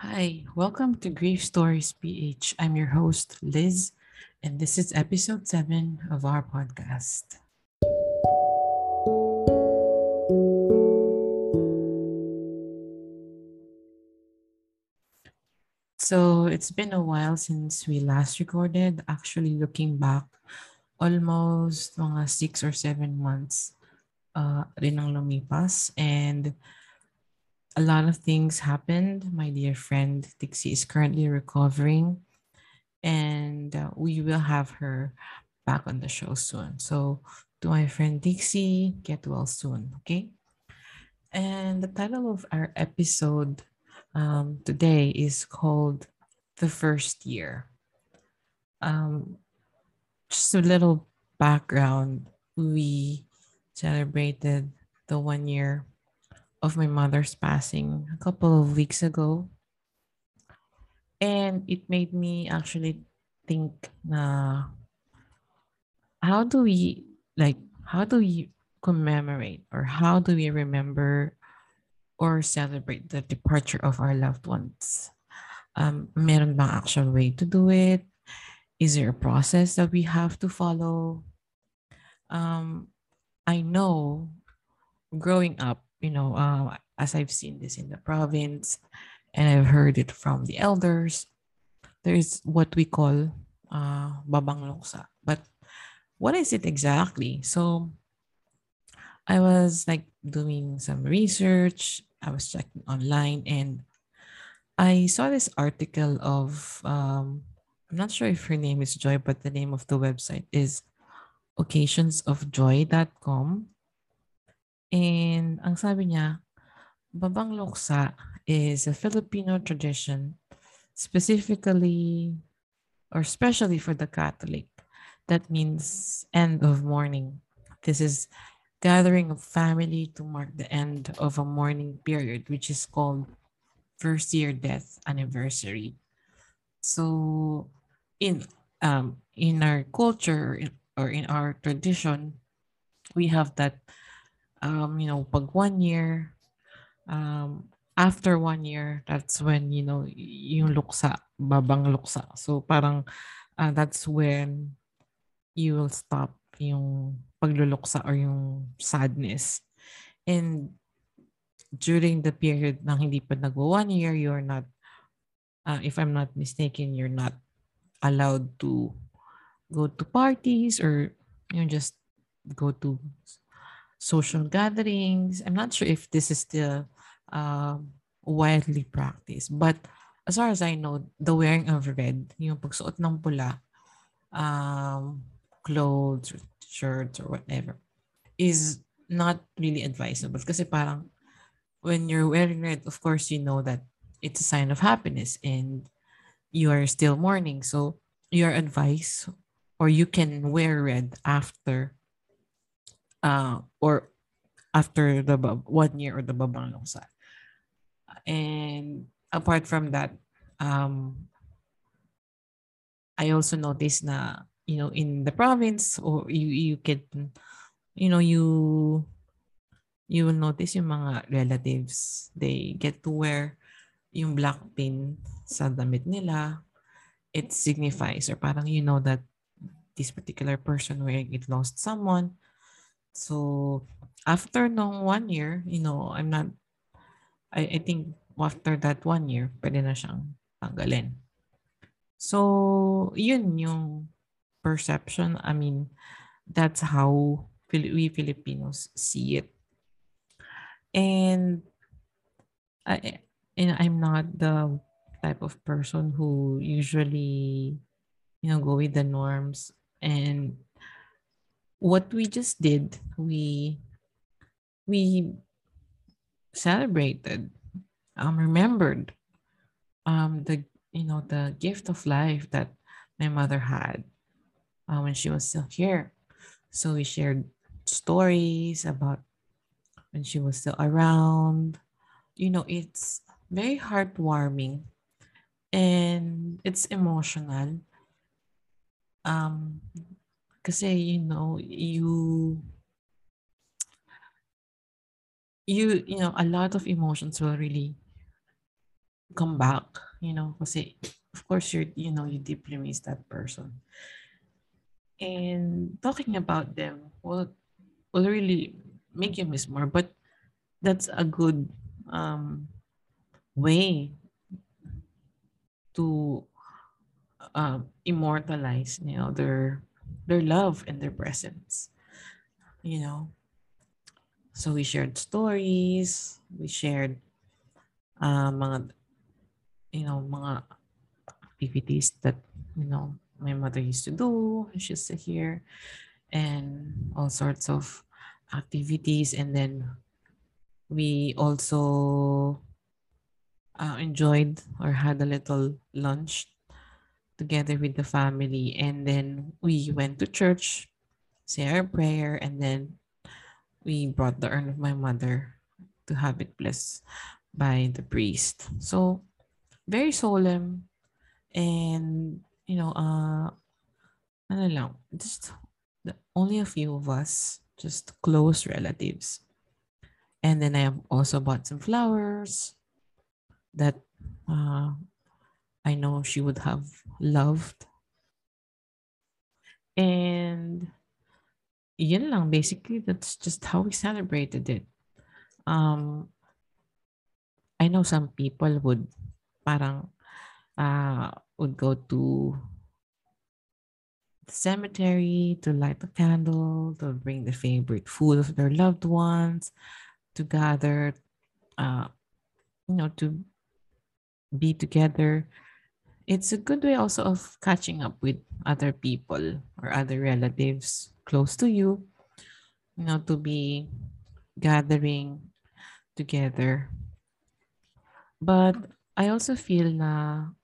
Hi, welcome to Grief Stories PH. I'm your host, Liz, and this is episode 7 of our podcast. So, it's been a while since we last recorded. Actually, looking back, almost mga 6 or 7 months uh, rin ang lumipas. And a lot of things happened. My dear friend Dixie is currently recovering, and uh, we will have her back on the show soon. So, to my friend Dixie, get well soon, okay? And the title of our episode um, today is called The First Year. Um, just a little background we celebrated the one year of my mother's passing a couple of weeks ago. And it made me actually think na how do we like how do we commemorate or how do we remember or celebrate the departure of our loved ones? Um, meron bang actual way to do it? Is there a process that we have to follow? Um, I know growing up, you know, uh, as I've seen this in the province and I've heard it from the elders, there is what we call uh, babang luksa. But what is it exactly? So I was like doing some research, I was checking online, and I saw this article of, um, I'm not sure if her name is Joy, but the name of the website is occasionsofjoy.com. And ang sabi niya, Babang Luksa is a Filipino tradition specifically or especially for the Catholic. That means end of mourning. This is gathering of family to mark the end of a mourning period, which is called first year death anniversary. So in um in our culture or in our tradition, we have that um, you know, pag one year, um, after one year, that's when, you know, yung luksa, babang luksa. So parang uh, that's when you will stop yung pagluluksa or yung sadness. And during the period ng hindi pa nagwa one year, you're not, uh, if I'm not mistaken, you're not allowed to go to parties or you know, just go to social gatherings. I'm not sure if this is still uh, widely practiced. But as far as I know, the wearing of red, yung pagsuot ng pula, um, clothes, or shirts, or whatever, is not really advisable. Kasi parang when you're wearing red, of course, you know that it's a sign of happiness and you are still mourning. So your advice or you can wear red after uh, or after the one year or the babang luksa. And apart from that, um, I also noticed na, you know, in the province, or you, you can, you know, you, you will notice yung mga relatives, they get to wear yung black pin sa damit nila. It signifies, or parang you know that this particular person wearing it lost someone So after nung one year, you know, I'm not, I, I think after that one year, pwede na siyang tanggalin. So, yun yung perception. I mean, that's how we Filipinos see it. And I, and I'm not the type of person who usually, you know, go with the norms and what we just did, we we celebrated, um, remembered um, the you know the gift of life that my mother had uh, when she was still here. So we shared stories about when she was still around. You know, it's very heartwarming and it's emotional. Um, Kasi, you know, you you you know a lot of emotions will really come back, you know, kasi of course you're, you know, you deeply miss that person. And talking about them will will really make you miss more, but that's a good um, way to uh, immortalize, you know, their their love and their presence. You know, so we shared stories, we shared uh, mga you know mga activities that you know my mother used to do. She used to hear, and all sorts of activities, and then we also uh, enjoyed or had a little lunch together with the family, and then we went to church, say our prayer, and then we brought the urn of my mother to have it blessed by the priest. So very solemn and you know uh ano lang just the, only a few of us just close relatives and then i have also bought some flowers that uh, i know she would have loved and yun lang basically that's just how we celebrated it um i know some people would parang uh, would go to the cemetery to light a candle, to bring the favorite food of their loved ones, to gather, uh, you know, to be together. It's a good way also of catching up with other people or other relatives close to you, you know, to be gathering together. But I also feel na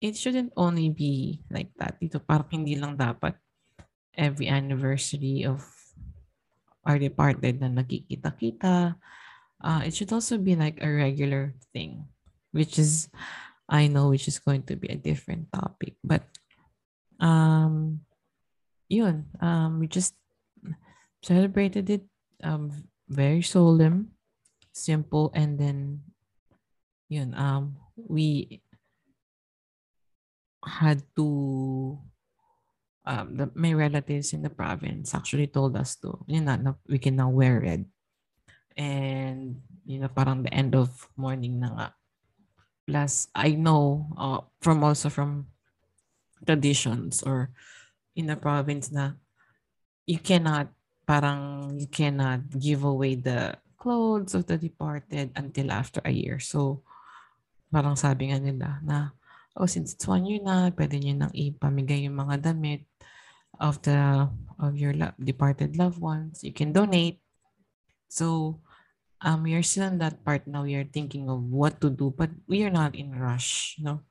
it shouldn't only be like that. Dito parang hindi lang dapat every anniversary of our departed na nagkikita-kita. Uh, it should also be like a regular thing, which is, I know, which is going to be a different topic. But, um, yun, um, we just celebrated it um, very solemn, simple, and then, yun, um, we had to um, the, my relatives in the province actually told us to, you know, we can now wear red. And, you know, parang the end of mourning na nga. Plus, I know uh, from also from traditions or in the province na you cannot, parang you cannot give away the clothes of the departed until after a year. So, parang sabi nga nila na oh, since it's one year na, pwede nyo nang ipamigay yung mga damit of the of your lo- departed loved ones. You can donate. So, um, we are still in that part now. We are thinking of what to do, but we are not in rush, no.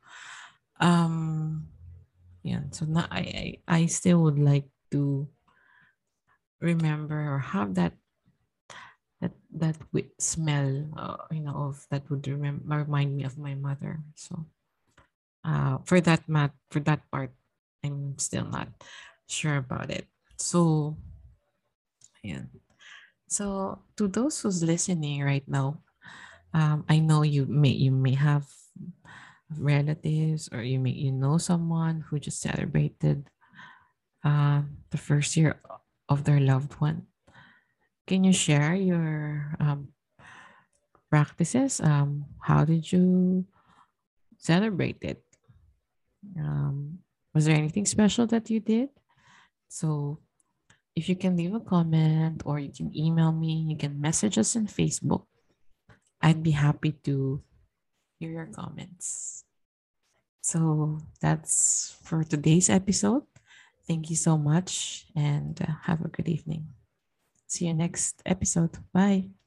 Um, yeah. So now I, I I still would like to remember or have that that that smell, uh, you know, of that would remember remind me of my mother. So uh, for that mat for that part, I'm still not sure about it. So, yeah. So to those who's listening right now, um, I know you may you may have relatives or you may you know someone who just celebrated uh, the first year of their loved one. Can you share your um, practices? Um, how did you celebrate it? Um, was there anything special that you did? So if you can leave a comment or you can email me, you can message us on Facebook. I'd be happy to hear your comments. So that's for today's episode. Thank you so much and uh, have a good evening. See you next episode. Bye.